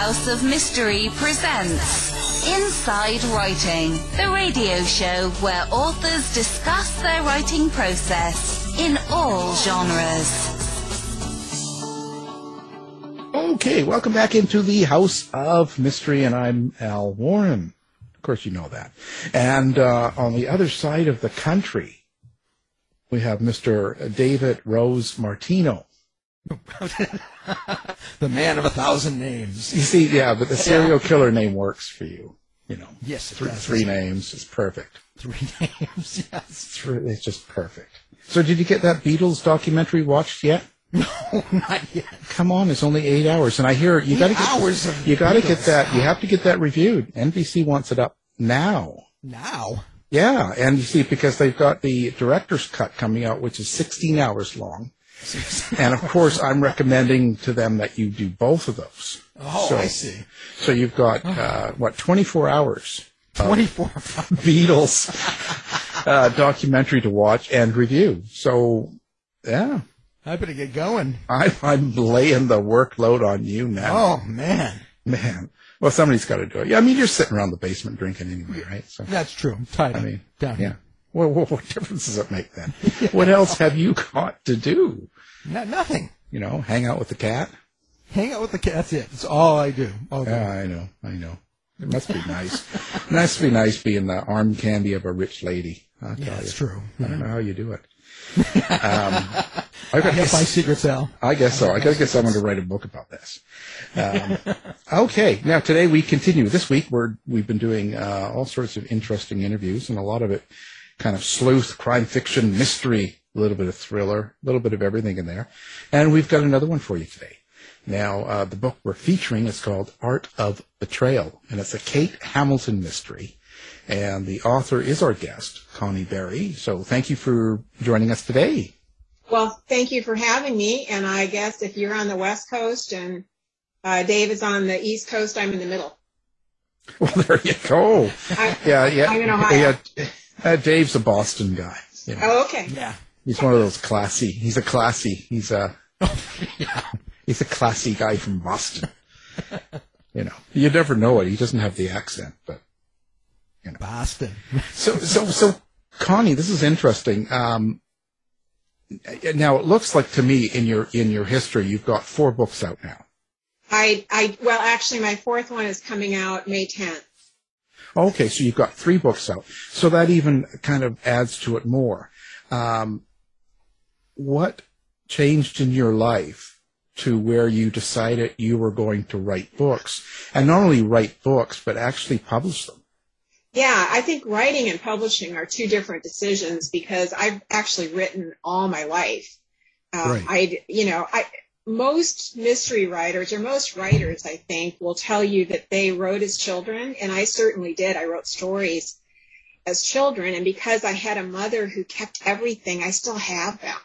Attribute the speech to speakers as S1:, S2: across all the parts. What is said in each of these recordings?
S1: House of Mystery presents Inside Writing, the radio show where authors discuss their writing process in all genres.
S2: Okay, welcome back into the House of Mystery, and I'm Al Warren. Of course, you know that. And uh, on the other side of the country, we have Mr. David Rose Martino.
S3: The man of a thousand names.
S2: You see, yeah, but the serial killer name works for you. You know,
S3: Yes, it
S2: three,
S3: does.
S2: three names is perfect.
S3: Three names, yes.
S2: It's, it's just perfect. So, did you get that Beatles documentary watched yet?
S3: No, not yet.
S2: Come on, it's only eight hours, and I hear you got to get
S3: hours of
S2: you got to get that. You have to get that reviewed. NBC wants it up now.
S3: Now?
S2: Yeah, and you see, because they've got the director's cut coming out, which is 16 hours long. And of course, I'm recommending to them that you do both of those.
S3: Oh,
S2: So-
S3: I see.
S2: So you've got, uh, what, 24 hours
S3: 24
S2: Beatles uh, documentary to watch and review. So, yeah,
S3: I better get going.
S2: I, I'm laying the workload on you now.
S3: Oh, man.
S2: Man. Well, somebody's got to do it. Yeah, I mean, you're sitting around the basement drinking anyway, right? So,
S3: That's true. I'm tied
S2: I mean,
S3: down
S2: yeah. Well, what, what difference does it make then? What else have you got to do?
S3: No, nothing.
S2: You know, hang out with the cat?
S3: Hang out with the cat. That's it. That's all I do. All day.
S2: Yeah, I know, I know. It must be nice. it must be nice being the arm candy of a rich lady. I'll
S3: yeah, that's true.
S2: I don't know how you do it. um, I, got,
S3: I have my secrets, Al.
S2: I guess so. I gotta get someone to write a book about this. Um, okay, now today we continue. This week we're we've been doing uh, all sorts of interesting interviews, and a lot of it kind of sleuth, crime fiction, mystery, a little bit of thriller, a little bit of everything in there. And we've got another one for you today. Now, uh, the book we're featuring is called Art of Betrayal, and it's a Kate Hamilton mystery. And the author is our guest, Connie Berry. So thank you for joining us today.
S4: Well, thank you for having me. And I guess if you're on the West Coast and uh, Dave is on the East Coast, I'm in the middle.
S2: Well, there you go.
S4: I,
S2: Yeah, yeah.
S4: I'm in Ohio.
S2: Yeah, uh, Dave's a Boston guy. You know,
S4: oh, okay.
S3: Yeah.
S2: he's one of those classy. He's a classy. He's a
S3: yeah.
S2: he's a classy guy from Boston. you know, you never know it. He doesn't have the accent, but you know.
S3: Boston.
S2: so so so. Connie, this is interesting. Um, now it looks like to me in your in your history you've got four books out now.
S4: I, I, well, actually, my fourth one is coming out May 10th.
S2: Okay, so you've got three books out. So that even kind of adds to it more. Um, what changed in your life to where you decided you were going to write books? And not only write books, but actually publish them?
S4: Yeah, I think writing and publishing are two different decisions because I've actually written all my life. Uh,
S2: Right.
S4: I, you know, I most mystery writers or most writers, I think, will tell you that they wrote as children, and I certainly did. I wrote stories as children, and because I had a mother who kept everything, I still have them,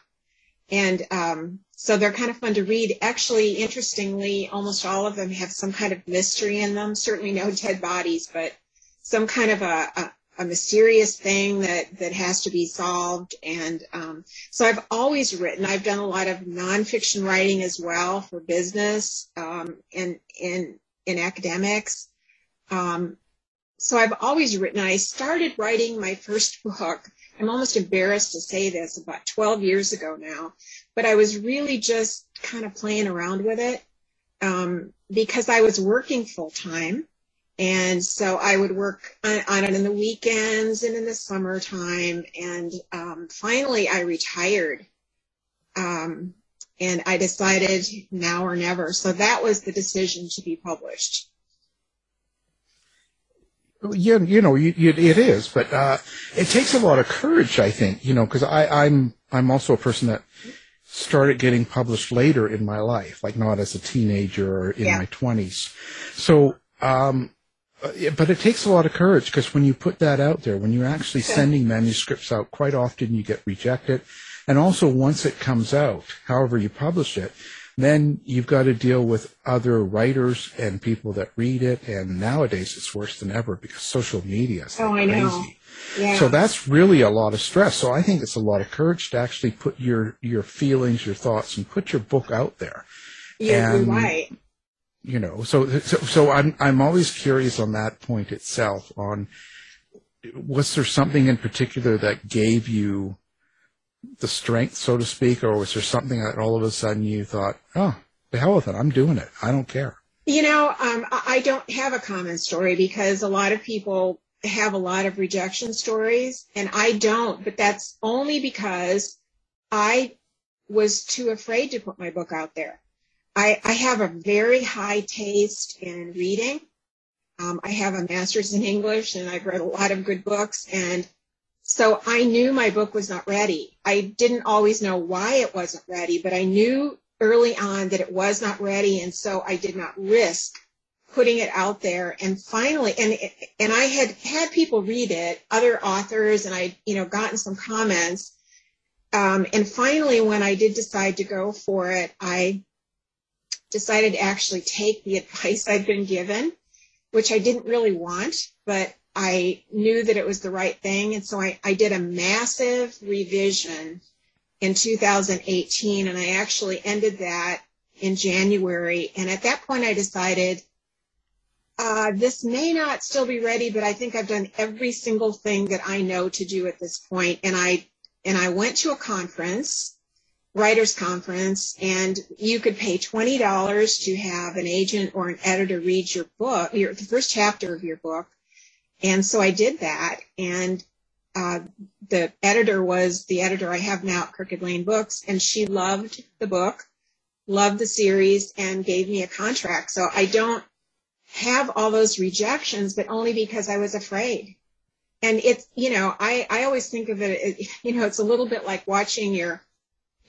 S4: and um, so they're kind of fun to read. Actually, interestingly, almost all of them have some kind of mystery in them. Certainly, no dead bodies, but some kind of a, a, a mysterious thing that, that has to be solved. And um, so I've always written. I've done a lot of nonfiction writing as well for business um, and in in academics. Um, so I've always written. I started writing my first book. I'm almost embarrassed to say this about 12 years ago now, but I was really just kind of playing around with it um, because I was working full time. And so I would work on, on it in the weekends and in the summertime. And um, finally, I retired. Um, and I decided now or never. So that was the decision to be published.
S2: You, you know, you, you, it is, but uh, it takes a lot of courage, I think, you know, because I'm, I'm also a person that started getting published later in my life, like not as a teenager or in
S4: Yeah.
S2: my 20s. So, um, uh, yeah, but it takes a lot of courage because when you put that out there, when you're actually sending manuscripts out, quite often you get rejected. And also, once it comes out, however you publish it, then you've got to deal with other writers and people that read it. And nowadays, it's worse than ever because social media is
S4: Oh, I know.
S2: crazy.
S4: Yeah.
S2: So that's really a lot of stress. So I think it's a lot of courage to actually put your your feelings, your thoughts, and put your book out there.
S4: You're, you're right.
S2: You know, so, so, so I'm, I'm always curious on that point itself on, was there something in particular that gave you the strength, so to speak, or was there something that all of a sudden you thought, oh, the hell with it, I'm doing it, I don't care?
S4: You know, um, I don't have a common story because a lot of people have a lot of rejection stories, and I don't, but that's only because I was too afraid to put my book out there. I, I have a very high taste in reading. Um, I have a master's in English and I've read a lot of good books. And so I knew my book was not ready. I didn't always know why it wasn't ready, but I knew early on that it was not ready. And so I did not risk putting it out there. And finally, and, and I had had people read it, other authors, and I, you know, gotten some comments. Um, and finally, when I did decide to go for it, I decided to actually take the advice I'd been given, which I didn't really want, but I knew that it was the right thing. And so I, I did a massive revision in 2018, and I actually ended that in January. And at that point, I decided uh, this may not still be ready, but I think I've done every single thing that I know to do at this point. And I and I went to a conference writers conference and you could pay $20 to have an agent or an editor read your book, your, the first chapter of your book. And so I did that. And uh, the editor was the editor I have now at Crooked Lane Books, and she loved the book, loved the series, and gave me a contract. So I don't have all those rejections, but only because I was afraid. And it's, you know, I, I always think of it, you know, it's a little bit like watching your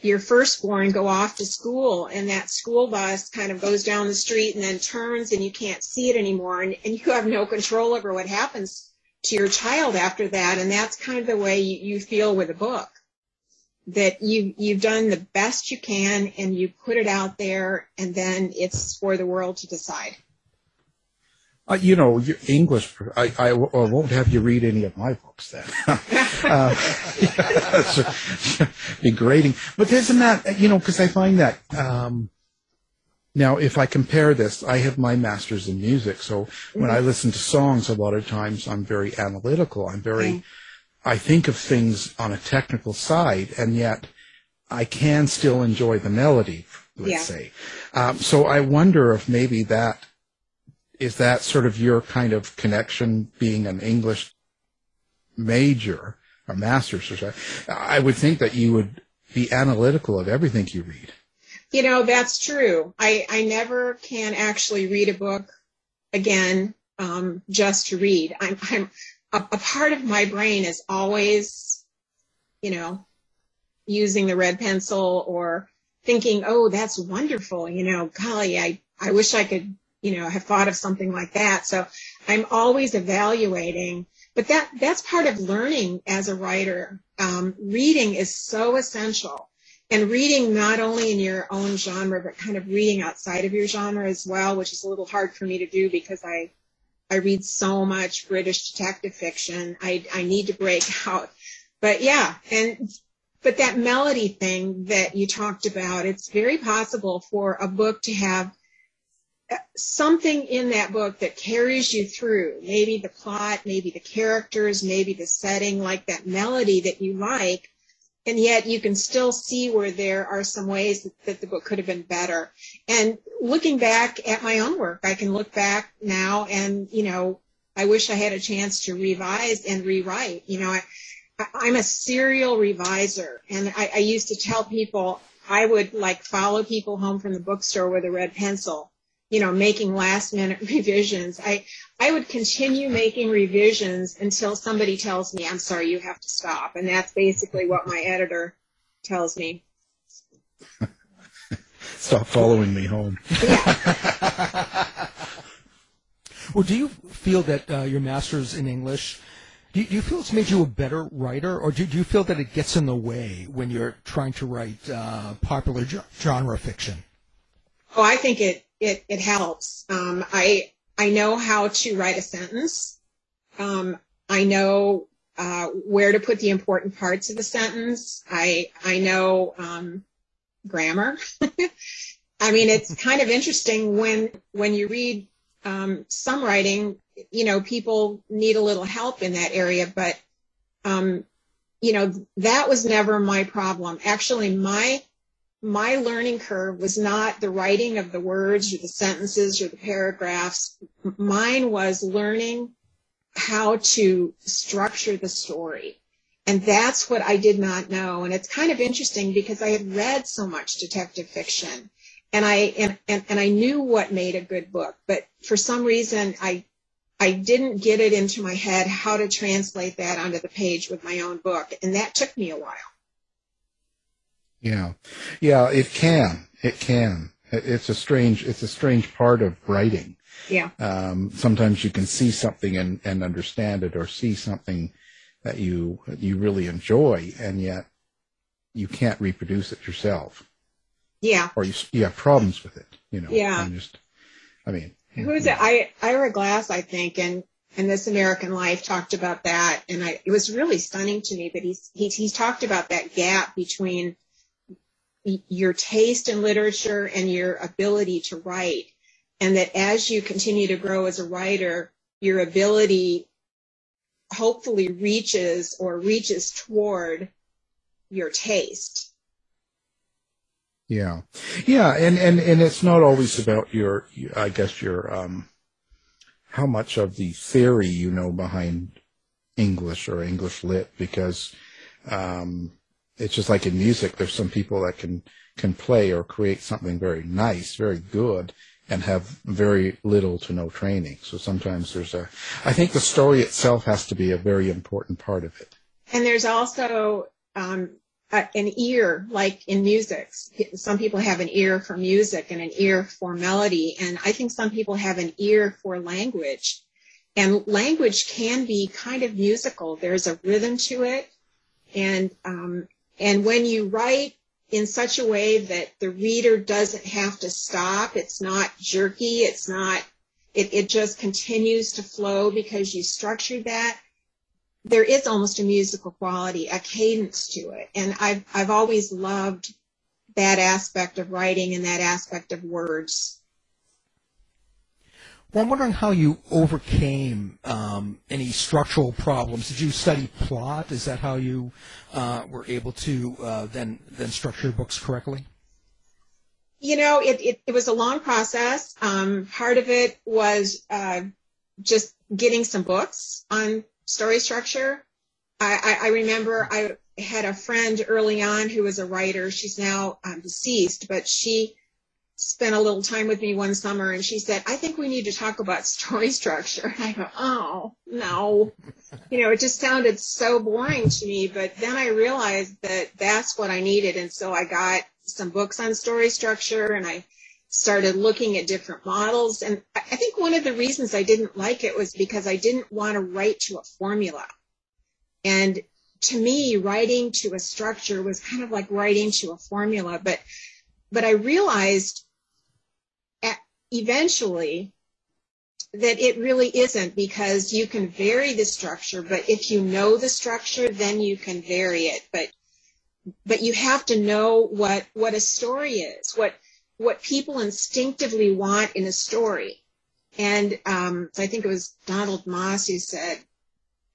S4: your firstborn go off to school and that school bus kind of goes down the street and then turns and you can't see it anymore and, and you have no control over what happens to your child after that and that's kind of the way you, you feel with a book. That you you've done the best you can and you put it out there and then it's for the world to decide
S2: uh, you know, English, I, I, I, won't have you read any of my books then. uh, degrading. But isn't that, you know, because I find that, um, now, if I compare this, I have my master's in music. So when I listen to songs, a lot of times I'm very analytical. I'm very, I think of things on a technical side, and yet I can still enjoy the melody, let's yeah. say. Um, so I wonder if maybe that is that sort of your kind of connection being an English major or master's or something? I would think that you would be analytical of everything you read.
S4: You know, that's true. I, I never can actually read a book again um, just to read. I'm, I'm a, a part of my brain is always, you know, using the red pencil or thinking, oh, that's wonderful. You know, golly, I, I wish I could you know, have thought of something like that. So I'm always evaluating, but that, that's part of learning as a writer. Um, reading is so essential and reading not only in your own genre, but kind of reading outside of your genre as well, which is a little hard for me to do because I, I read so much British detective fiction. I, I need to break out. But yeah, and but that melody thing that you talked about, it's very possible for a book to have something in that book that carries you through. Maybe the plot maybe the characters maybe the setting like that melody that you like and yet you can still see where there are some ways that, that, the book could have been better. And looking back at my own work i can look back now and you know i wish i had a chance to revise and rewrite. You know I, i'm a serial reviser and I, I used to tell people i would like follow people home from the bookstore with a red pencil you know, making last minute revisions. I, I would continue making revisions until somebody tells me, I'm sorry, you have to stop. And that's basically what my editor tells me.
S2: Stop following me home.
S3: well, do you feel that uh, your master's in English, do you, do you, feel it's made you a better writer, or do, do, you feel that it gets in the way when you're trying to write uh, popular genre fiction?
S4: Oh, I think it it, it helps. Um, I, I know how to write a sentence. Um, I know uh, where to put the important parts of the sentence. I, I know um, grammar. I mean, it's kind of interesting when when you read um, some writing, you know, people need a little help in that area, but um, you know, that was never my problem. Actually, my my learning curve was not the writing of the words or the sentences or the paragraphs. Mine was learning how to structure the story. And that's what I did not know. And it's kind of interesting because I had read so much detective fiction and I and, and, and I knew what made a good book, but for some reason I I didn't get it into my head how to translate that onto the page with my own book, and that took me a while.
S2: Yeah, yeah, it can, it can. It's a strange, it's a strange part of writing.
S4: Yeah.
S2: Um, sometimes you can see something and, and understand it, or see something that you you really enjoy, and yet you can't reproduce it yourself.
S4: Yeah.
S2: Or you you have problems with it. You know.
S4: Yeah.
S2: I'm just, I mean.
S4: Who is it? I, Ira Glass, I think, and and This American Life talked about that, and I, it was really stunning to me. But he's he's he's talked about that gap between your taste in literature and your ability to write, and that as you continue to grow as a writer, your ability hopefully reaches or reaches toward your taste.
S2: Yeah, yeah, and and and it's not always about your, I guess your um, how much of the theory you know behind English or English lit, because um, it's just like in music. There's some people that can can play or create something very nice, very good, and have very little to no training. So sometimes there's a, I think the story itself has to be a very important part of it.
S4: And there's also um, an ear, like in music. Some people have an ear for music and an ear for melody. And I think some people have an ear for language. And language can be kind of musical. There's a rhythm to it. And, um, and when you write in such a way that the reader doesn't have to stop, it's not jerky, it's not, it, it just continues to flow because you structured that there is almost a musical quality, a cadence to it. And I've, I've always loved that aspect of writing and that aspect of words.
S3: Well, I'm wondering how you overcame um, any structural problems. Did you study plot? Is that how you uh, were able to uh, then then structure books correctly?
S4: You know, it, it, it was a long process. Um, part of it was uh, just getting some books on story structure. I, I, I, remember I had a friend early on who was a writer. She's now um, deceased, but she spent a little time with me one summer and she said, I think we need to talk about story structure. And I go, oh, no. you know, it just sounded so boring to me. But then I realized that that's what I needed. And so I got some books on story structure and I started looking at different models. And I think one of the reasons I didn't like it was because I didn't want to write to a formula. And to me, writing to a structure was kind of like writing to a formula. But, but I realized eventually that it really isn't because you can vary the structure, but if you know the structure, then you can vary it. But, but you have to know what, what a story is, what, what people instinctively want in a story. And um, I think it was Donald Moss who said,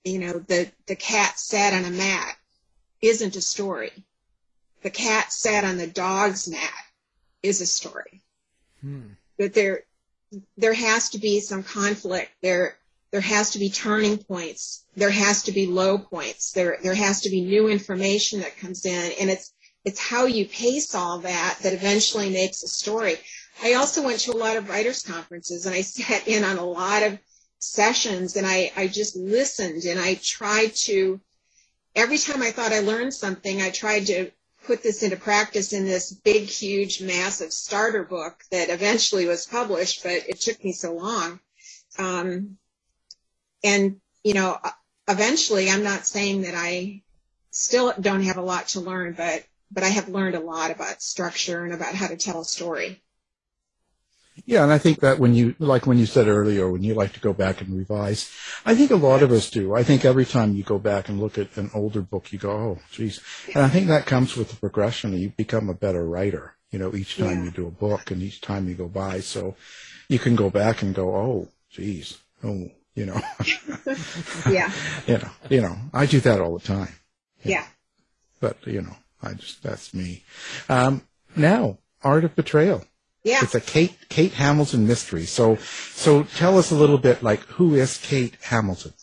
S4: you know, the, the cat sat on a mat isn't a story. The cat sat on the dog's mat is a story. Hmm. But there, there has to be some conflict. There, there has to be turning points. There has to be low points. There, there has to be new information that comes in. And it's, it's how you pace all that that eventually makes a story. I also went to a lot of writers conferences and I sat in on a lot of sessions and I, I just listened and I tried to, every time I thought I learned something, I tried to put this into practice in this big, huge, massive starter book that eventually was published, but it took me so long. Um, and, you know, eventually I'm not saying that I still don't have a lot to learn, but but I have learned a lot about structure and about how to tell a story.
S2: Yeah, and I think that when you, like when you said earlier, when you like to go back and revise, I think a lot of us do. I think every time you go back and look at an older book, you go, oh, geez. And I think that comes with the progression. You become a better writer. you know, each time
S4: Yeah.
S2: you do a book and each time you go by. So you can go back and go, oh, geez, oh, you know,
S4: Yeah.
S2: you know, you know, I do that all the time.
S4: Yeah.
S2: But you know, I just that's me. Um, now, Art of Betrayal.
S4: Yeah.
S2: It's a Kate Kate Hamilton mystery. So so tell us a little bit like who is Kate Hamilton?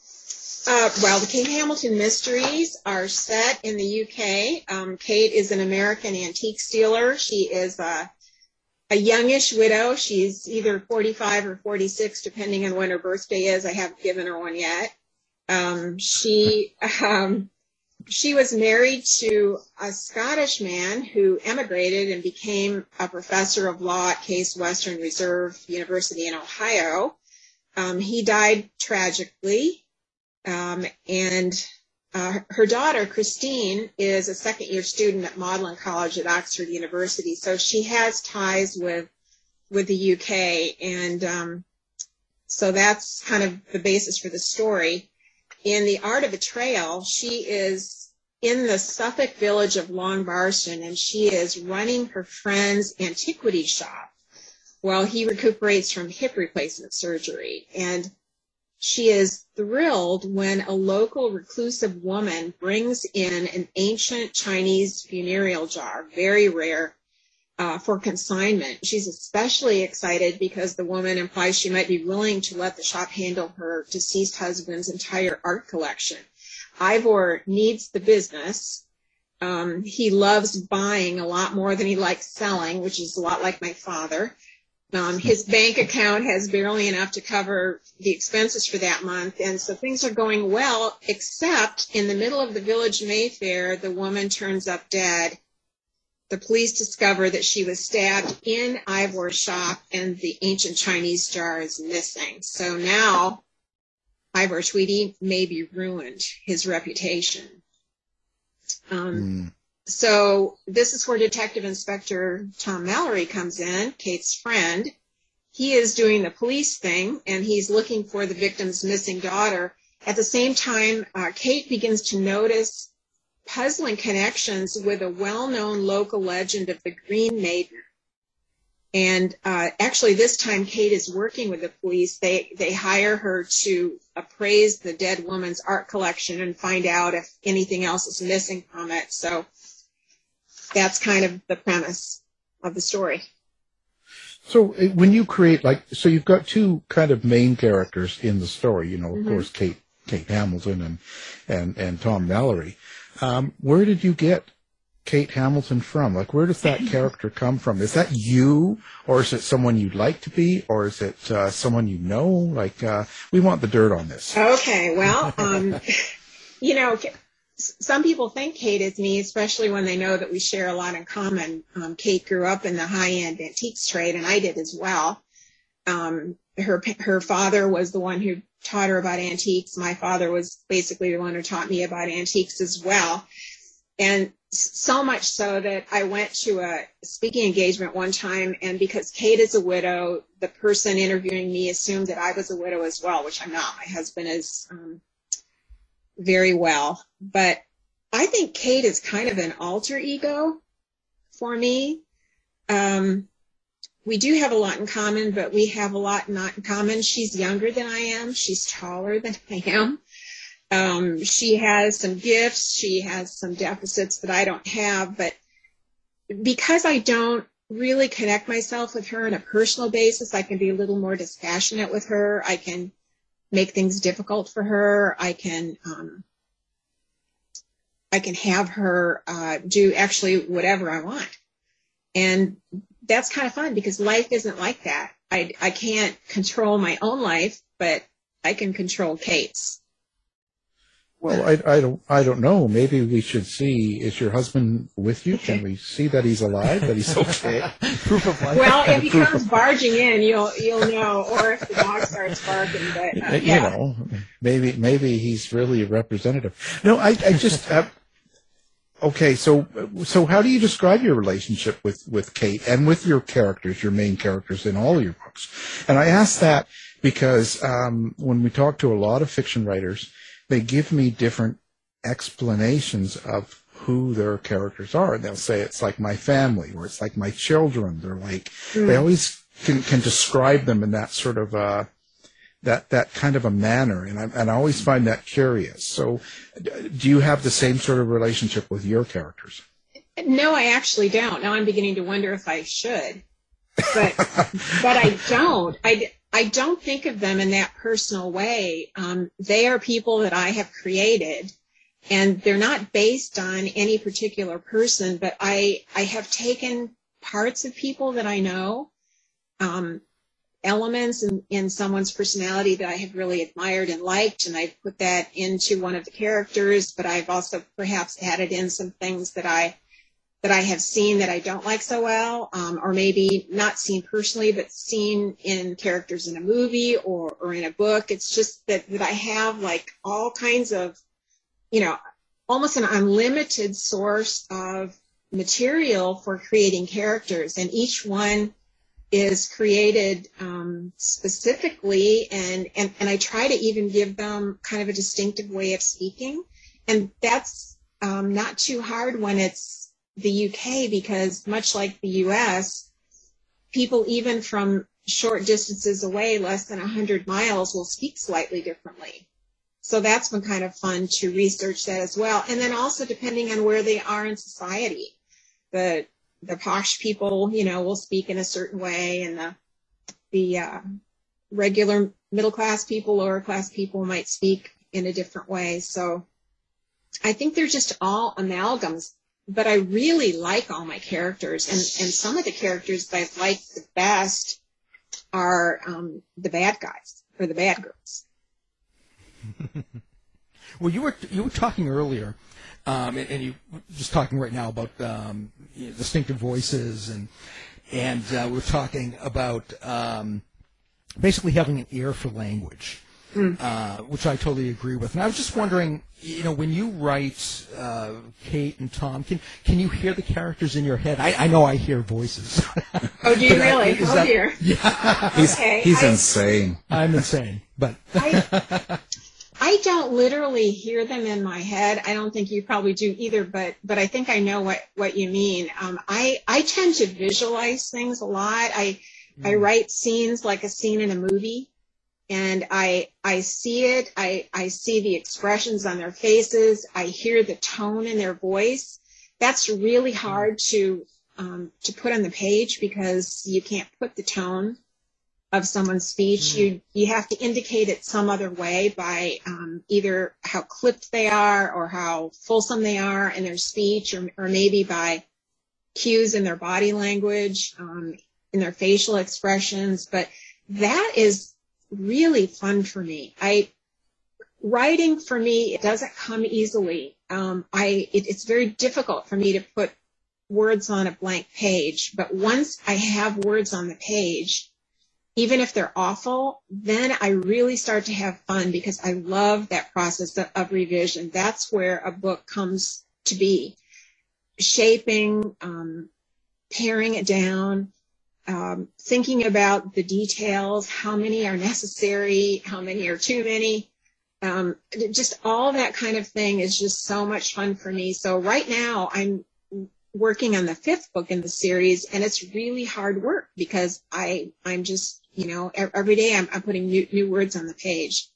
S4: Uh, well, the Kate Hamilton mysteries are set in the UK. Um, Kate is an American antique dealer. She is a, a youngish widow. She's either 45 or 46, depending on when her birthday is. I haven't given her one yet. Um, she um, she was married to a Scottish man who emigrated and became a professor of law at Case Western Reserve University in Ohio. Um, he died tragically. Um, and uh, her daughter, Christine, is a second year student at Magdalen College at Oxford University. So she has ties with, with the UK. And um, so that's kind of the basis for the story. In The Art of Betrayal, she is in the Suffolk village of Long Barston and she is running her friend's antiquity shop while he recuperates from hip replacement surgery. And she is thrilled when a local reclusive woman brings in an ancient Chinese funereal jar, very rare, uh, for consignment. She's especially excited because the woman implies she might be willing to let the shop handle her deceased husband's entire art collection. Ivor needs the business. Um, he loves buying a lot more than he likes selling, which is a lot like my father. Um, his bank account has barely enough to cover the expenses for that month, and so things are going well, except in the middle of the village Mayfair, the woman turns up dead. The police discover that she was stabbed in Ivor's shop, and the ancient Chinese jar is missing. So now Ivor Tweedy may be ruined, his reputation. Um,
S2: Mm.
S4: so this is where Detective Inspector Tom Mallory comes in, Kate's friend. He is doing the police thing and he's looking for the victim's missing daughter. At the same time, uh, Kate begins to notice puzzling connections with a well-known local legend of the Green Maiden. And uh, actually, this time Kate is working with the police. They they hire her to appraise the dead woman's art collection and find out if anything else is missing from it. So that's kind of the premise of the story.
S2: So uh, when you create like so you've got two kind of main characters in the story, you know, of
S4: Mhm.
S2: course Kate Kate Hamilton and and and Tom Mallory. Um, where did you get Kate Hamilton from? Like where does that character come from? Is that you or is it someone you'd like to be or is it uh, someone you know? Like uh, we want the dirt on this.
S4: Okay, well, um, you know, some people think Kate is me, especially when they know that we share a lot in common. Um, Kate grew up in the high-end antiques trade, and I did as well. Um, her her father was the one who taught her about antiques. My father was basically the one who taught me about antiques as well. And so much so that I went to a speaking engagement one time, and because Kate is a widow, the person interviewing me assumed that I was a widow as well, which I'm not. My husband is um, very well. But I think Kate is kind of an alter ego for me. Um, we do have a lot in common, but we have a lot not in common. She's younger than I am. She's taller than I am. Um, she has some gifts. She has some deficits that I don't have. But because I don't really connect myself with her on a personal basis, I can be a little more dispassionate with her. I can make things difficult for her. I can, um, I can have her uh, do actually whatever I want. And that's kind of fun because life isn't like that. I, I can't control my own life, but I can control Kate's.
S2: Well, I, I don't I don't know. Maybe we should see. Is your husband with you? Can we see that he's alive? That he's okay?
S3: Proof of life.
S4: Well, if he comes barging in, you'll you'll know, or if the dog starts barking. But uh,
S2: you know, maybe maybe he's really a representative. No, I, I just uh, okay. So so how do you describe your relationship with with Kate and with your characters, your main characters in all your books? And I ask that because um, when we talk to a lot of fiction writers, they give me different explanations of who their characters are. And they'll say it's like my family or it's like my children. They're like,
S4: Mm.
S2: they always can, can describe them in that sort of, uh, that, that kind of a manner. And I, and I always find that curious. So do you have the same sort of relationship with your characters?
S4: No, I actually don't. Now I'm beginning to wonder if I should, but but I don't. I I don't think of them in that personal way. Um, they are people that I have created, and they're not based on any particular person. But I I have taken parts of people that I know, um, elements in, in someone's personality that I have really admired and liked, and I've put that into one of the characters. But I've also perhaps added in some things that I that I have seen that I don't like so well, um, or maybe not seen personally, but seen in characters in a movie or, or in a book. It's just that, that I have like all kinds of, you know, almost an unlimited source of material for creating characters, and each one is created um, specifically, and, and and I try to even give them kind of a distinctive way of speaking, and that's um, not too hard when it's the UK because much like the US, people even from short distances away, less than 100 miles, will speak slightly differently. So that's been kind of fun to research that as well. And then also depending on where they are in society, the the posh people, you know, will speak in a certain way, and the the uh, regular middle class people, lower class people might speak in a different way. So I think they're just all amalgams but I really like all my characters, and and some of the characters that I like the best are um, the bad guys or the bad girls.
S3: Well, you were you were talking earlier, um, and, and you were just talking right now about um, you know, distinctive voices, and and uh, we are talking about um, basically having an ear for language, uh, which I totally agree with. And I was just wondering, you know, when you write uh, Kate and Tom, can can you hear the characters in your head? I, I know I hear voices.
S4: Oh, do you
S3: But I-
S4: really?
S3: is
S4: oh
S3: that-
S4: dear.
S2: He's,
S4: Okay,
S2: he's
S4: I-
S2: insane.
S3: I'm insane, but
S4: I, I don't literally hear them in my head. I don't think you probably do either, but but I think I know what what you mean. Um, I I tend to visualize things a lot. I I write scenes like a scene in a movie, and I I see it. I I see the expressions on their faces. I hear the tone in their voice. That's really hard to um, to put on the page because you can't put the tone of someone's speech. You you have to indicate it some other way by um, either how clipped they are or how fulsome they are in their speech, or or maybe by cues in their body language, um, in their facial expressions. But that is really fun for me. I writing for me it doesn't come easily. Um, I it, it's very difficult for me to put words on a blank page. But once I have words on the page, even if they're awful, then I really start to have fun because I love that process of, revision. That's where a book comes to be. Shaping, um, paring it down, um, thinking about the details, how many are necessary, how many are too many. Um, just all that kind of thing is just so much fun for me. So right now I'm working on the fifth book in the series and it's really hard work because I, I'm just, you know, every day I'm, I'm putting new, new words on the page.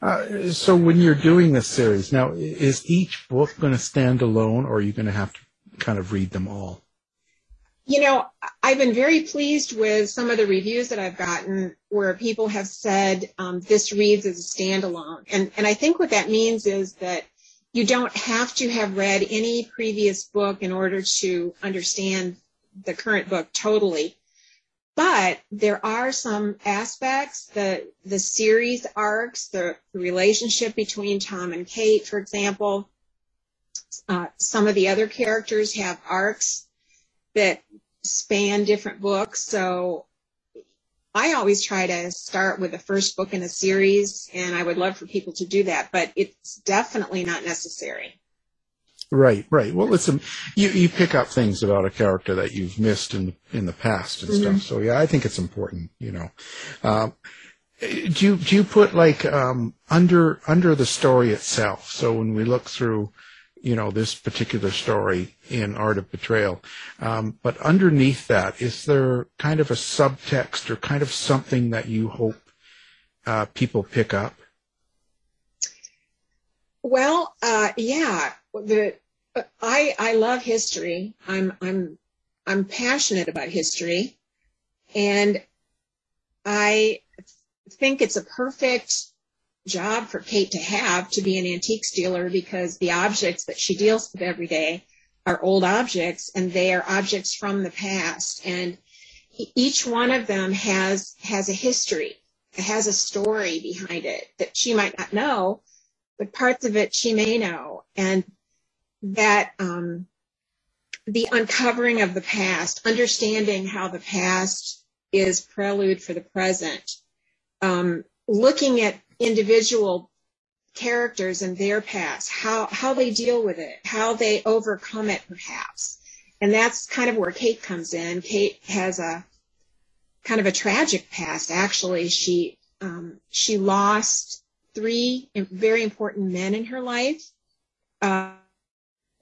S2: Uh, so when you're doing this series now, is each book going to stand alone, or are you going to have to kind of read them all?
S4: You know, I've been very pleased with some of the reviews that I've gotten where people have said um, this reads as a standalone. And, and I think what that means is that you don't have to have read any previous book in order to understand the current book totally. But there are some aspects, the, the series arcs, the, the relationship between Tom and Kate, for example. Uh, some of the other characters have arcs that span different books. So I always try to start with the first book in a series, and I would love for people to do that, but it's definitely not necessary.
S2: Right, right. Well, listen, you you pick up things about a character that you've missed in in the past and stuff. So yeah, I think it's important. You know, um, do you do you put like um, under under the story itself? So when we look through you know, this particular story in Art of Betrayal. Um, but underneath that, is there kind of a subtext or kind of something that you hope uh, people pick up?
S4: Well, uh, yeah, the I I love history. I'm I'm I'm passionate about history, and I think it's a perfect job for Kate to have to be an antiques dealer because the objects that she deals with every day are old objects and they are objects from the past. And each one of them has has a history it has a story behind it that she might not know but parts of it she may know. And that um, the uncovering of the past understanding how the past is prelude for the present um, looking at individual characters and their past, how, how they deal with it, how they overcome it perhaps. And that's kind of where Kate comes in. Kate has a kind of a tragic past. Actually, she, um, she lost three very important men in her life. Uh,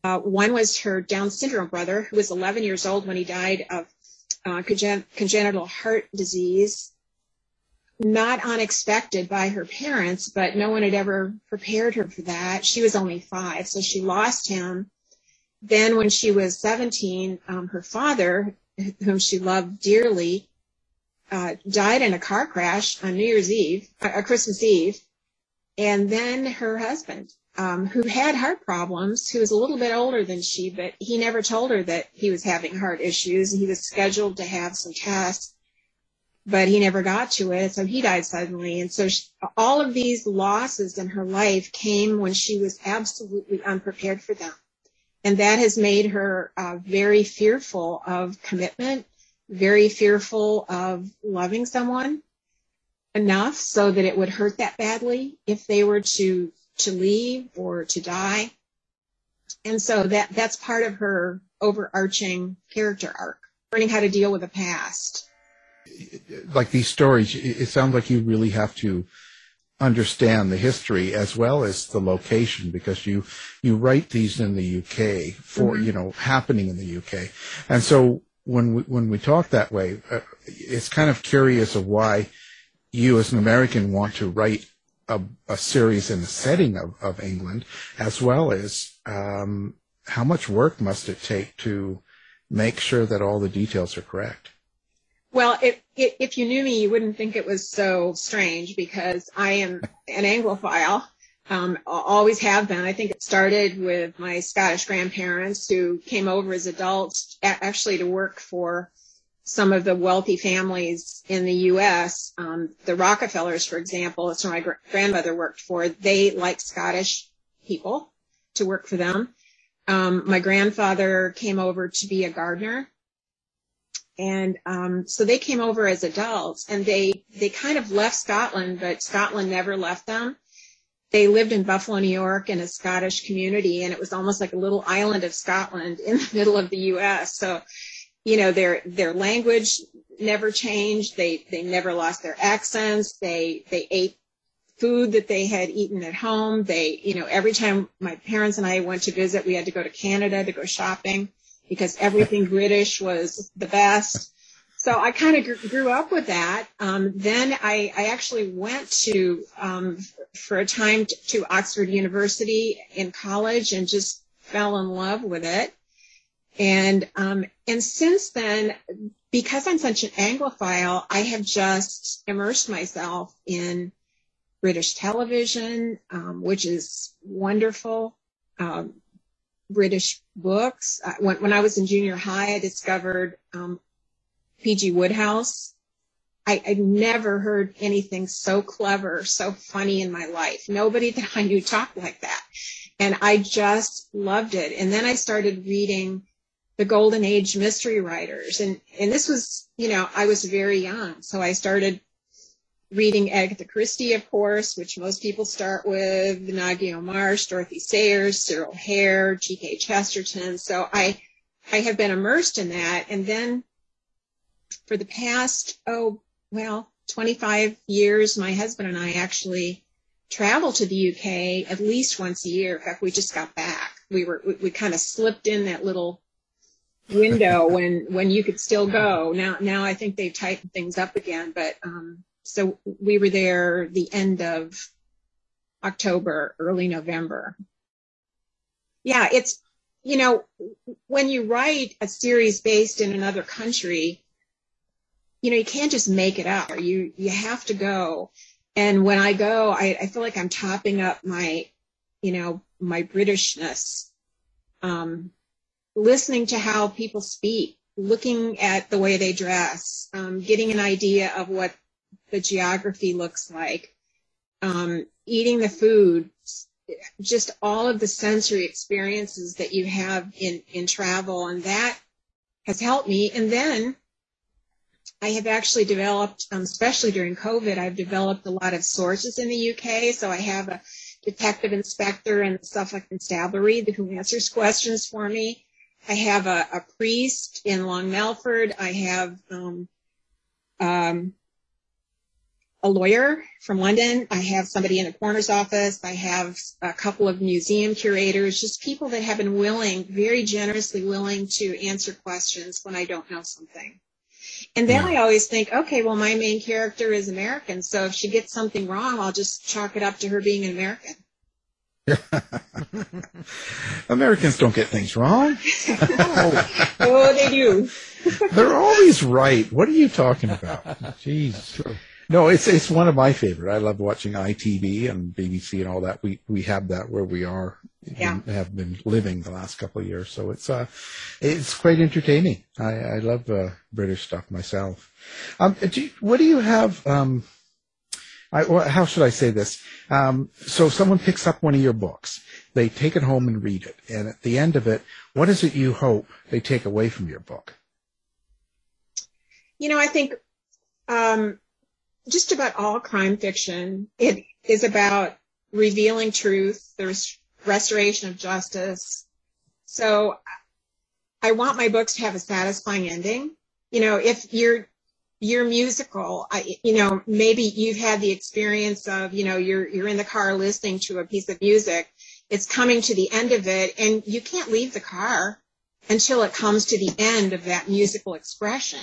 S4: uh, one was her Down syndrome brother, who was 11 years old when he died of uh, congen- congenital heart disease not unexpected by her parents, but no one had ever prepared her for that. She was only five, so she lost him. Then, when she was 17, um, her father, whom she loved dearly, uh, died in a car crash on New Year's Eve, uh, Christmas Eve. And then her husband, um, who had heart problems, who was a little bit older than she, but he never told her that he was having heart issues. He was scheduled to have some tests but he never got to it. So he died suddenly. And so she, all of these losses in her life came when she was absolutely unprepared for them. And that has made her uh, very fearful of commitment, very fearful of loving someone enough so that it would hurt that badly if they were to to leave or to die. And so that that's part of her overarching character arc, learning how to deal with the past
S2: like these stories, it sounds like you really have to understand the history as well as the location because you you write these in the UK for mm-hmm. you know happening in the UK, and so when we when we talk that way, uh, it's kind of curious of why you as an American want to write a, a series in the setting of, of England, as well as um, how much work must it take to make sure that all the details are correct.
S4: Well, if, if you knew me, you wouldn't think it was so strange because I am an Anglophile. Um, always have been. I think it started with my Scottish grandparents who came over as adults actually to work for some of the wealthy families in the U.S. Um, the Rockefellers, for example, that's where my gr- grandmother worked for. They like Scottish people to work for them. Um, my grandfather came over to be a gardener and um, so they came over as adults and they they kind of left scotland but scotland never left them they lived in buffalo new york in a scottish community and it was almost like a little island of scotland in the middle of the us so you know their their language never changed they they never lost their accents they they ate food that they had eaten at home they you know every time my parents and i went to visit we had to go to canada to go shopping because everything British was the best. So I kind of grew up with that. Um, then I, I, actually went to um, for a time to, to Oxford University in college and just fell in love with it. And um, and since then, because I'm such an Anglophile, I have just immersed myself in British television, um, which is wonderful. Um, British books. Uh, when, when, I was in junior high, I discovered um, P.G. Wodehouse. I, I'd never heard anything so clever, so funny in my life. Nobody that I knew talked like that. And I just loved it. And then I started reading the golden age mystery writers. And, and this was, you know, I was very young. So I started reading Agatha Christie, of course, which most people start with, Ngaio Marsh, Dorothy Sayers, Cyril Hare, G.K. Chesterton. So I, I have been immersed in that. And then for the past, oh, well, 25 years, my husband and I actually travel to the UK at least once a year. In fact, we just got back we were we, we kind of slipped in that little window when when you could still go. Now now I think they've tightened things up again, but um, so we were there the end of October, early November. Yeah, it's you know when you write a series based in another country, you know you can't just make it up. You you have to go. And when I go, I, I feel like I'm topping up my, you know, my Britishness. Um, listening to how people speak, looking at the way they dress, um, getting an idea of what the geography looks like, um, eating the food, just all of the sensory experiences that you have in, in travel. And that has helped me. And then I have actually developed, um, especially during COVID, I've developed a lot of sources in the UK. So I have a detective inspector in the Suffolk Constabulary who answers questions for me. I have a, a priest in Long Melford. I have um, um, a lawyer from London. I have somebody in a coroner's office. I have a couple of museum curators, just people that have been willing, very generously willing to answer questions when I don't know something. And then I always think, okay, well, my main character is American, so if she gets something wrong, I'll just chalk it up to her being an American.
S2: Americans don't get things wrong.
S4: oh. oh, they do.
S2: They're always right. What are you talking about? Jeez. No, it's it's one of my favorite. I love watching ITV and BBC and all that. We we have that where we are
S4: yeah.
S2: have been living the last couple of years. So it's uh it's quite entertaining. I I love uh, British stuff myself. Um, do you, what do you have? Um, I, how should I say this? Um, so someone picks up one of your books, they take it home and read it, and at the end of it, what is it you hope they take away from your book?
S4: You know, I think um, just about all crime fiction it is about revealing truth. There's restoration of justice. So I want my books to have a satisfying ending. You know, if you're you're musical, I, you know, maybe you've had the experience of, you know, you're you're in the car listening to a piece of music. It's coming to the end of it, and you can't leave the car until it comes to the end of that musical expression.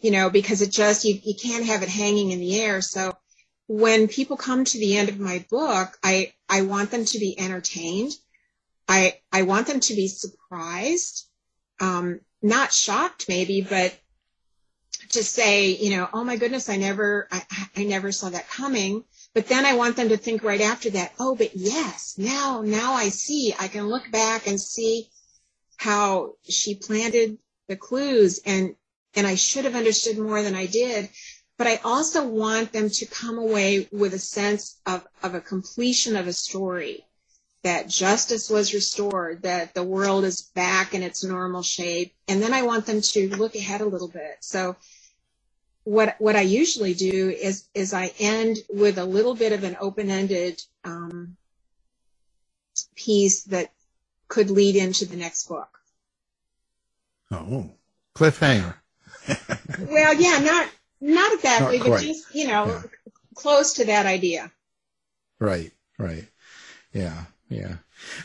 S4: You know, because it just you you can't have it hanging in the air. So when people come to the end of my book, I, I want them to be entertained. I, I want them to be surprised, um, not shocked maybe, but to say, you know, oh my goodness, I never, I, I never saw that coming. But then I want them to think right after that, oh, but yes, now, now I see, I can look back and see how she planted the clues and, and I should have understood more than I did but I also want them to come away with a sense of, of a completion of a story that justice was restored, that the world is back in its normal shape. And then I want them to look ahead a little bit. So what, what I usually do is, is I end with a little bit of an open-ended um, piece that could lead into the next book.
S2: Oh, cliffhanger.
S4: well, yeah, not not exactly, Not but just, you know, yeah. close to that idea.
S2: Right, right. Yeah, yeah.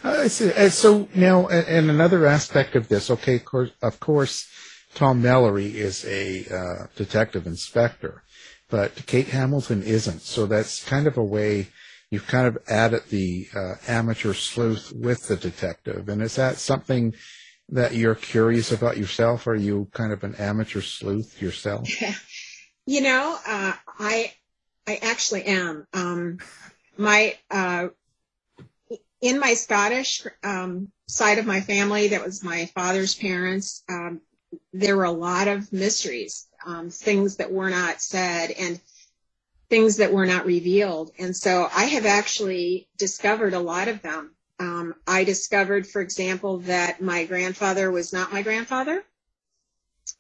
S2: Uh, so now, and another aspect of this, okay, of course, of course Tom Mallory is a uh, detective inspector, but Kate Hamilton isn't. So that's kind of a way you've kind of added the uh, amateur sleuth with the detective. And is that something that you're curious about yourself? Are you kind of an amateur sleuth yourself?
S4: You know, uh, I I actually am. Um, my uh, in my Scottish um, side of my family, that was my father's parents. Um, there were a lot of mysteries, um, things that were not said, and things that were not revealed. And so I have actually discovered a lot of them. Um, I discovered, for example, that my grandfather was not my grandfather.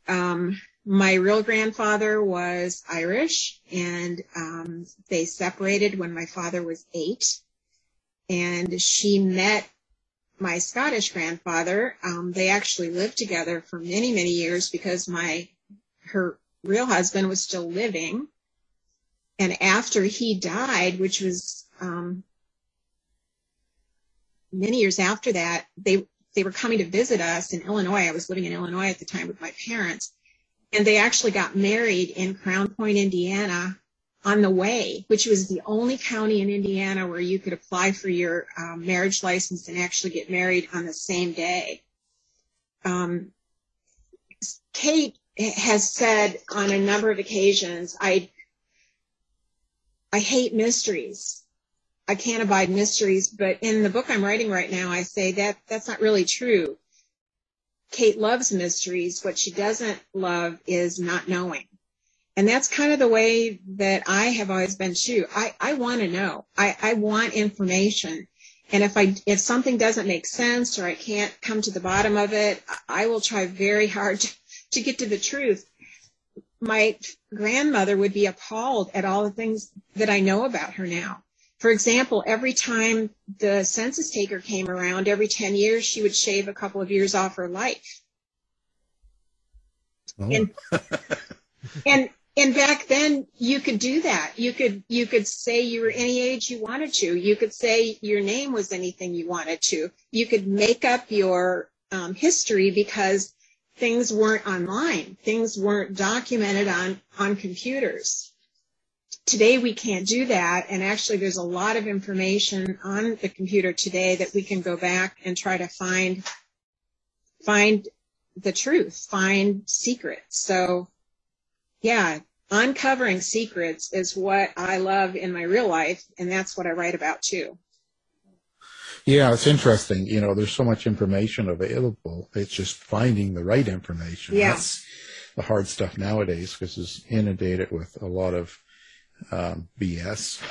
S4: Um, my real grandfather was Irish, and um, they separated when my father was eight. And she met my Scottish grandfather. Um, they actually lived together for many, many years because my her real husband was still living. And after he died, which was um, many years after that, they they were coming to visit us in Illinois. I was living in Illinois at the time with my parents, and they actually got married in Crown Point, Indiana, on the way, which was the only county in Indiana where you could apply for your um, marriage license and actually get married on the same day. Um, Kate has said on a number of occasions, I I hate mysteries. I can't abide mysteries, but in the book I'm writing right now, I say that that's not really true. Kate loves mysteries. What she doesn't love is not knowing. And that's kind of the way that I have always been too. I, I want to know. I, I want information. And if I if something doesn't make sense or I can't come to the bottom of it, I will try very hard to, to get to the truth. My grandmother would be appalled at all the things that I know about her now. For example, every time the census taker came around, every 10 years, she would shave a couple of years off her life. Oh. And, and and back then you could do that. You could you could say you were any age you wanted to. You could say your name was anything you wanted to. You could make up your um, history because things weren't online. Things weren't documented on on computers. Today we can't do that. And actually there's a lot of information on the computer today that we can go back and try to find find the truth find secrets. So yeah, uncovering secrets is what I love in my real life, and that's what I write about too.
S2: Yeah, it's interesting. You know, there's so much information available. It's just finding the right information.
S4: Yeah.
S2: That's the hard stuff nowadays because it's inundated with a lot of um, BS.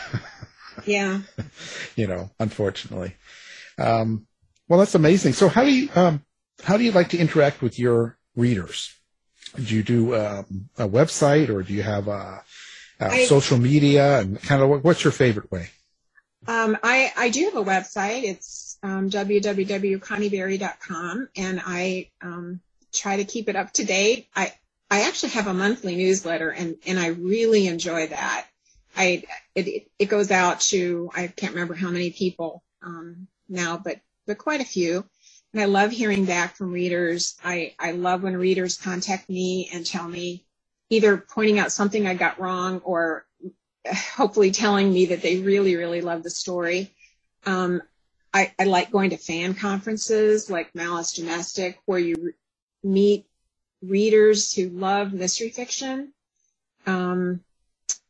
S4: yeah.
S2: you know, unfortunately. Um, well, that's amazing. So, how do you um, how do you like to interact with your readers? Do you do um, a website or do you have I, social media and kind of what, what's your favorite way?
S4: Um, I, I do have a website. It's um, www.connieberry.com and I um, try to keep it up to date. I, I actually have a monthly newsletter and, and I really enjoy that. I, it, it goes out to, I can't remember how many people um, now, but, but quite a few. And I love hearing back from readers. I, I love when readers contact me and tell me either pointing out something I got wrong or hopefully telling me that they really, really love the story. Um, I, I, like going to fan conferences like Malice Domestic, where you re- meet readers who love mystery fiction. Um,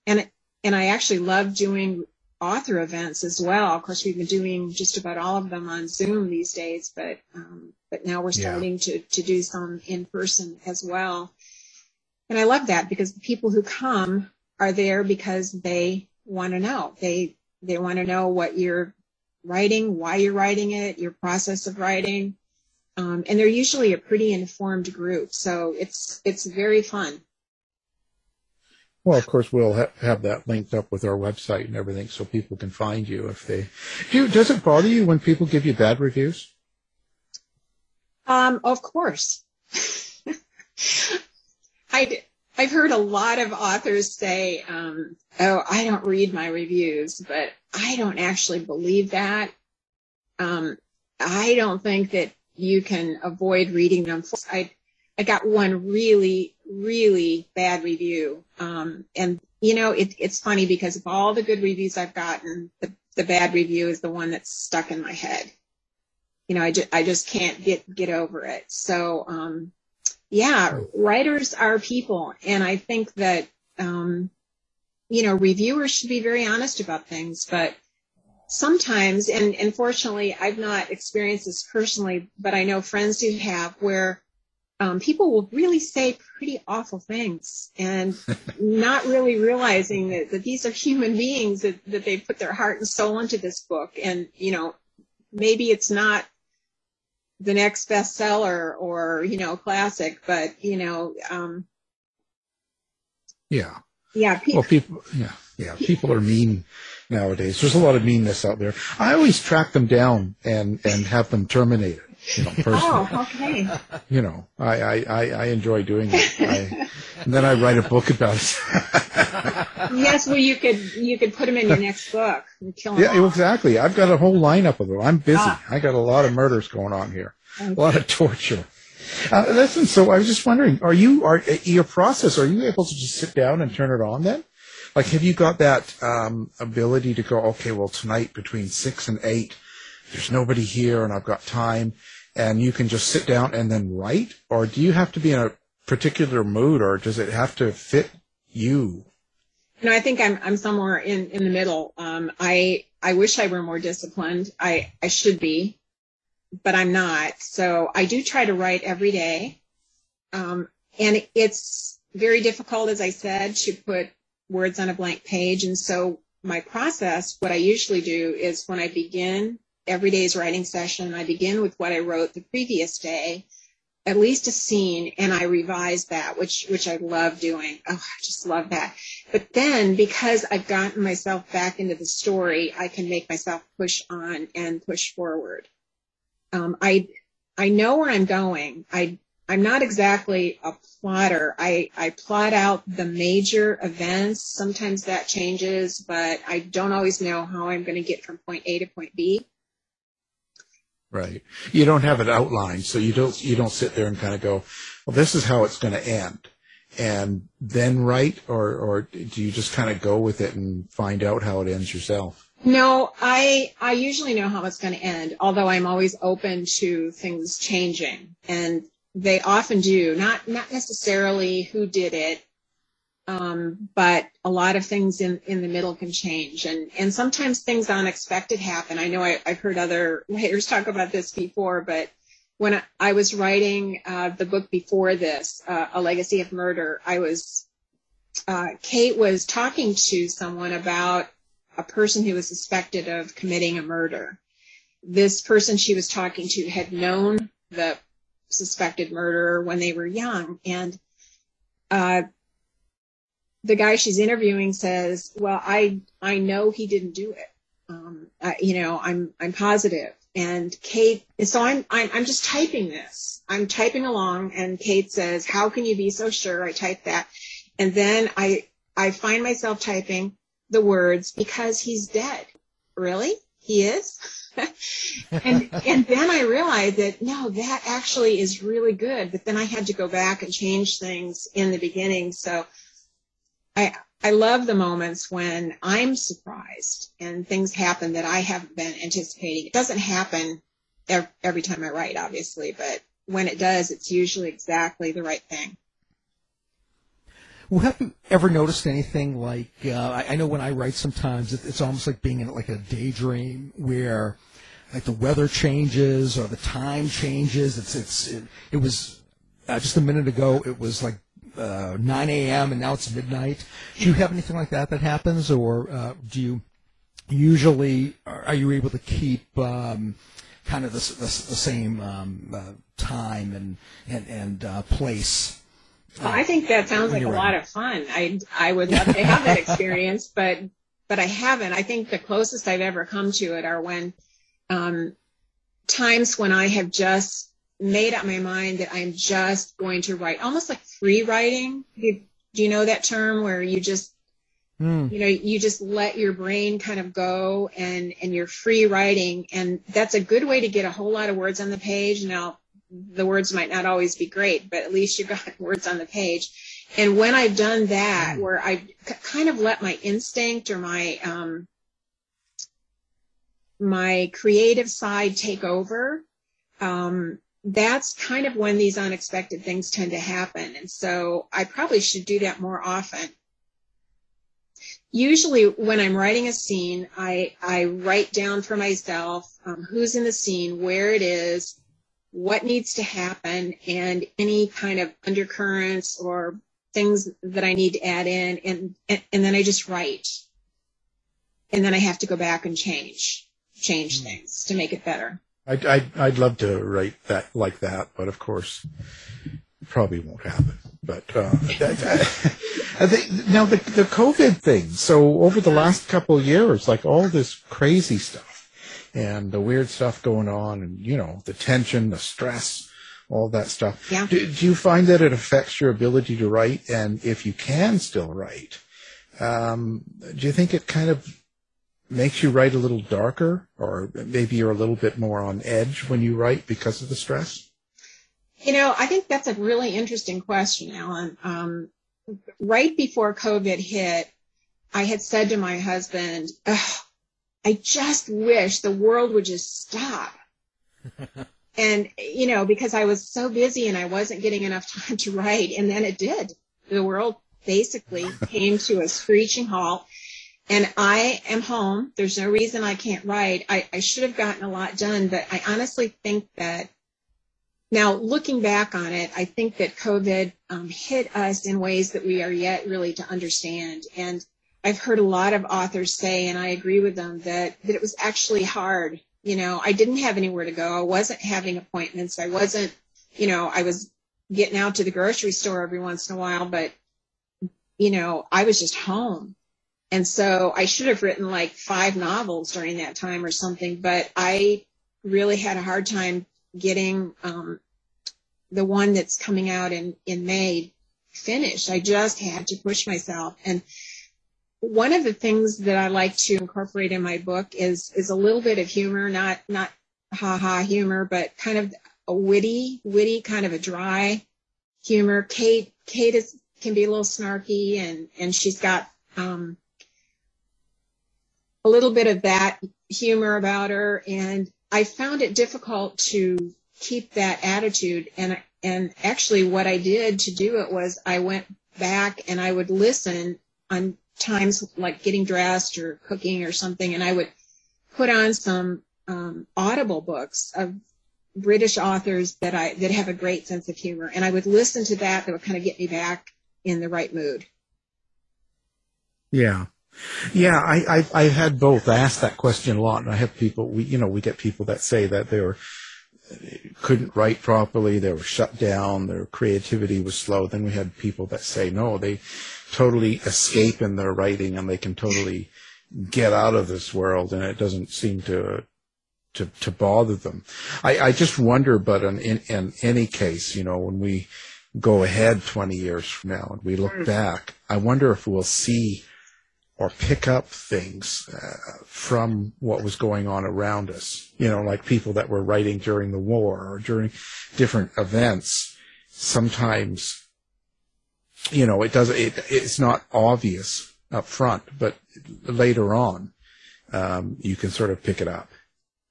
S4: and and I actually love doing author events as well. Of course, we've been doing just about all of them on Zoom these days, but um, but now we're starting yeah. to to do some in person as well. And I love that because the people who come are there because they want to know. They they want to know what you're writing, why you're writing it, your process of writing. Um, and they're usually a pretty informed group, so it's it's very fun.
S2: Well, of course, we'll ha- have that linked up with our website and everything, so people can find you if they. Do does it bother you when people give you bad reviews?
S4: Um, of course. I I've heard a lot of authors say, um, "Oh, I don't read my reviews," but I don't actually believe that. Um, I don't think that you can avoid reading them. I I got one really, really bad review. Um, and you know, it, it's funny because of all the good reviews I've gotten, the, the bad review is the one that's stuck in my head. You know, I just, I just can't get, get over it. So, um, yeah, writers are people. And I think that, um, you know, reviewers should be very honest about things, but sometimes, and unfortunately, I've not experienced this personally, but I know friends who have where um, people will really say pretty awful things and not really realizing that, that these are human beings that, that they put their heart and soul into this book. And, you know, maybe it's not the next bestseller or, you know, classic, but, you know, um,
S2: yeah.
S4: Yeah.
S2: Pe- well, people, yeah, yeah, people are mean nowadays. There's a lot of meanness out there. I always track them down and, and have them terminated You know, personally.
S4: Oh, okay.
S2: You know, I, I, I, I enjoy doing it. I, and then I write a book about it.
S4: yes, well, you could you could put them in your next book and kill them.
S2: yeah, exactly. I've got a whole lineup of them. I'm busy.
S4: Ah.
S2: I got a lot of murders going on here. A lot of torture. Uh, listen, so I was just wondering, are you, are your process, are you able to just sit down and turn it on then? Like, have you got that um, ability to go, okay, well, tonight between six and eight, there's nobody here and I've got time, and you can just sit down and then write? Or do you have to be in a particular mood, or does it have to fit you?
S4: No, I think I'm I'm somewhere in in the middle. Um, I I wish I were more disciplined. I I should be, but I'm not. So I do try to write every day, um, and it's very difficult, as I said, to put words on a blank page. And so my process, what I usually do is when I begin every day's writing session, I begin with what I wrote the previous day, at least a scene, and I revise that, which which I love doing. Oh, I just love that. But then because I've gotten myself back into the story, I can make myself push on and push forward. Um, I I know where I'm going. I I'm not exactly a plotter. I, I plot out the major events. Sometimes that changes, but I don't always know how I'm going to get from point A to point B.
S2: Right. You don't have it outlined, so you don't you don't sit there and kind of go, well, this is how it's going to end, and then write, or or do you just kind of go with it and find out how it ends yourself?
S4: No, I I usually know how it's going to end, although I'm always open to things changing, and they often do. Not not necessarily who did it, um, but a lot of things in, in the middle can change, and and sometimes things unexpected happen. I know I, I've heard other writers talk about this before, but when I, I was writing uh, the book before this, uh, A Legacy of Murder, I was uh, Kate was talking to someone about a person who was suspected of committing a murder. This person she was talking to had known the suspected murderer when they were young, and uh, the guy she's interviewing says, "Well, I I know he didn't do it. Um, I, you know, I'm I'm positive." And Kate, so I'm, I'm I'm just typing this. I'm typing along, and Kate says, "How can you be so sure?" I type that, and then I I find myself typing the words because he's dead. Really, he is. and and then I realized that no, that actually is really good. But then I had to go back and change things in the beginning. So I I love the moments when I'm surprised and things happen that I haven't been anticipating. It doesn't happen every, time I write, obviously, but when it does, it's usually exactly the right thing.
S3: Well, have you ever noticed anything like uh, I, I know when I write sometimes it, it's almost like being in like a daydream where like the weather changes or the time changes. It's it's it, it was uh, just a minute ago it was like uh, 9 a.m. and now it's midnight. Do you have anything like that that happens, or uh, do you usually are you able to keep um, kind of the, the, the same um, uh, time and and and uh, place?
S4: Well, I think that sounds like a
S3: You're
S4: lot of fun. I I would love to have that experience, but but I haven't. I think the closest I've ever come to it are when um, times when I have just made up my mind that I'm just going to write, almost like free writing. Do, you know that term where you just
S3: Hmm.
S4: you know you just let your brain kind of go and and you're free writing and that's a good way to get a whole lot of words on the page now the words might not always be great but at least you got words on the page and when i've done that where i kind of let my instinct or my um my creative side take over um that's kind of when these unexpected things tend to happen and so i probably should do that more often usually when I'm writing a scene, I, I write down for myself um, who's in the scene, where it is, what needs to happen, and any kind of undercurrents or things that I need to add in, and, and, and then I just write. And then I have to go back and change, change things to make it better.
S2: I'd, I'd, I'd love to write that like that, but of course, it probably won't happen. But uh, that, uh, they, now the the COVID thing. So over the last couple of years, like all this crazy stuff, and the weird stuff going on, and you know the tension, the stress, all that stuff.
S4: Yeah.
S2: Do, do you find that it affects your ability to write? And if you can still write, um, do you think it kind of makes you write a little darker, or maybe you're a little bit more on edge when you write because of the stress?
S4: You know, I think that's a really interesting question, Alan. Um, right before COVID hit, I had said to my husband, I just wish the world would just stop. and, you know, because I was so busy and I wasn't getting enough time to write. And then it did. The world basically came to a screeching halt. And I am home. There's no reason I can't write. I, I should have gotten a lot done, but I honestly think that now looking back on it, I think that COVID um, hit us in ways that we are yet really to understand. And I've heard a lot of authors say, and I agree with them, that, that it was actually hard. You know, I didn't have anywhere to go. I wasn't having appointments. I wasn't, you know, I was getting out to the grocery store every once in a while, but, you know, I was just home. And so I should have written like five novels during that time or something, but I really had a hard time getting um, the one that's coming out in, in May finished. I just had to push myself. And one of the things that I like to incorporate in my book is is a little bit of humor, not not ha ha humor, but kind of a witty, witty kind of a dry humor. Kate Kate is can be a little snarky and and she's got um, a little bit of that humor about her. And I found it difficult to keep that attitude. And, and actually what I did to do it was I went back and I would listen on times like getting dressed or cooking or something. And I would put on some um, audible books of British authors that I, that have a great sense of humor. And I would listen to that. That would kind of get me back in the right mood.
S2: Yeah. Yeah, I, I, I've had both. I ask that question a lot, and I have people, we, you know, we get people that say that they were, couldn't write properly, they were shut down, their creativity was slow. Then we had people that say, no, they totally escape in their writing and they can totally get out of this world and it doesn't seem to, to, to bother them. I, I just wonder, but in, in, in any case, you know, when we go ahead 20 years from now and we look mm. back, I wonder if we'll see or pick up things uh, from what was going on around us. You know, like people that were writing during the war or during different events. Sometimes, you know, it does. It, it's not obvious up front, but later on, um, you can sort of pick it up.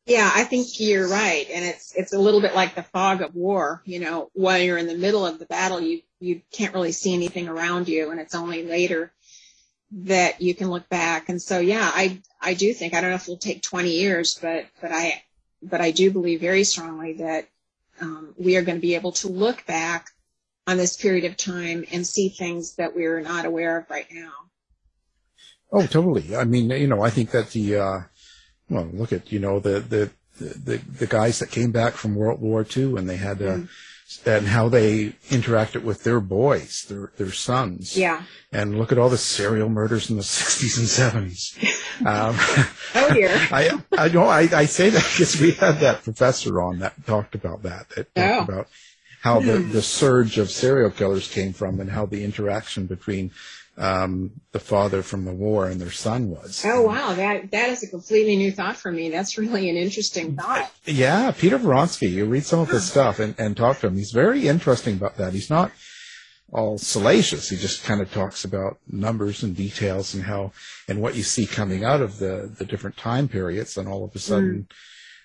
S4: Yeah, I think you're right, and it's it's a little bit like the fog of war. You know, while you're in the middle of the battle, you you can't really see anything around you, and it's only later that you can look back. And so, yeah, I, I do think, I don't know if it'll take 20 years, but, but I, but I do believe very strongly that um, we are going to be able to look back on this period of time and see things that we're not aware of right now.
S2: Oh, totally. I mean, you know, I think that the, uh, well, look at, you know, the, the, the, the guys that came back from World War II and they had, uh, mm and how they interacted with their boys, their their sons.
S4: Yeah.
S2: And look at all the serial murders in the 60s and 70s. Um,
S4: oh dear.
S2: I I know I, I say that because we had that professor on that talked about that. That talked
S4: oh.
S2: about how the the surge of serial killers came from and how the interaction between um, the father from the war and their son was.
S4: Oh wow, that that is a completely new thought for me. That's really an interesting thought.
S2: Yeah, Peter Vronsky. You read some of his stuff and, and talk to him. He's very interesting about that. He's not all salacious. He just kind of talks about numbers and details and how and what you see coming out of the the different time periods, and all of a sudden. Mm.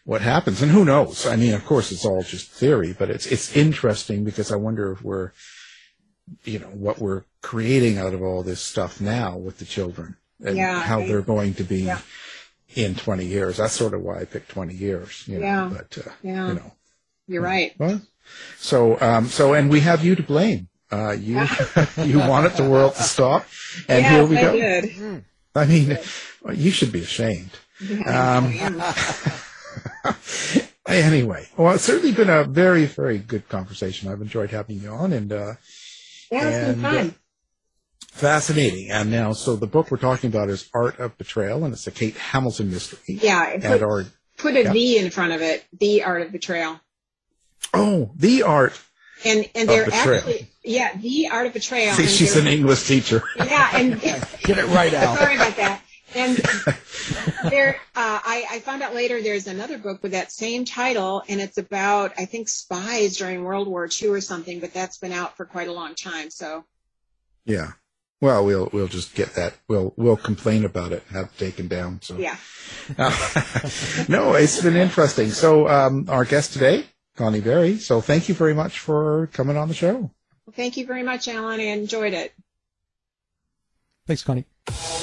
S2: What happens, and who knows? I mean, of course, it's all just theory, but it's it's interesting because I wonder if we're you know what we're creating out of all this stuff now with the children and
S4: yeah,
S2: how they're going to be
S4: yeah.
S2: in 20 years. That's sort of why I picked 20 years. You know,
S4: yeah.
S2: But uh,
S4: yeah.
S2: you know,
S4: you're right.
S2: Well, so um, so and we have you to blame. Uh, you you wanted the world to stop, and
S4: yes,
S2: here we
S4: I
S2: go.
S4: Did.
S2: I mean, well, you should be ashamed. Um, anyway, well, it's certainly been a very, very good conversation. I've enjoyed having you on, and uh,
S4: yeah, it's been uh, fun.
S2: Fascinating. And now, so the book we're talking about is Art of Betrayal, and it's a Kate Hamilton mystery.
S4: Yeah.
S2: At our
S4: Put a
S2: Yeah.
S4: V in front of it. The Art of Betrayal.
S2: Oh, the art.
S4: And and they're
S2: betrayal.
S4: actually yeah, The Art of Betrayal.
S2: See,
S4: and
S2: she's an English teacher.
S4: Yeah, and
S3: Get it right out.
S4: sorry about that. And there, uh, I, I found out later there's another book with that same title, and it's about I think spies during World War II or something. But that's been out for quite a long time. So
S2: Yeah. Well, we'll we'll just get that. We'll we'll complain about it, have it taken down. So
S4: yeah,
S2: no, it's been interesting. So um, our guest today, Connie Berry. So thank you very much for coming on the show.
S4: thank you very much, Alan. I enjoyed it.
S3: Thanks, Connie.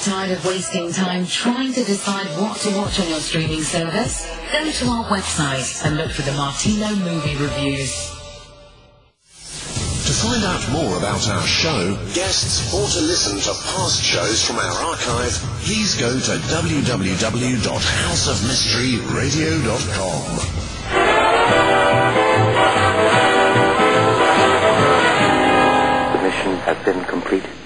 S5: Tired of wasting time trying to decide what to watch on your streaming service? Go to our website and look for the Martino movie reviews.
S6: To find out more about our show, guests, or to listen to past shows from our archive, please go to www.houseofmysteryradio.com.
S7: The mission has been completed.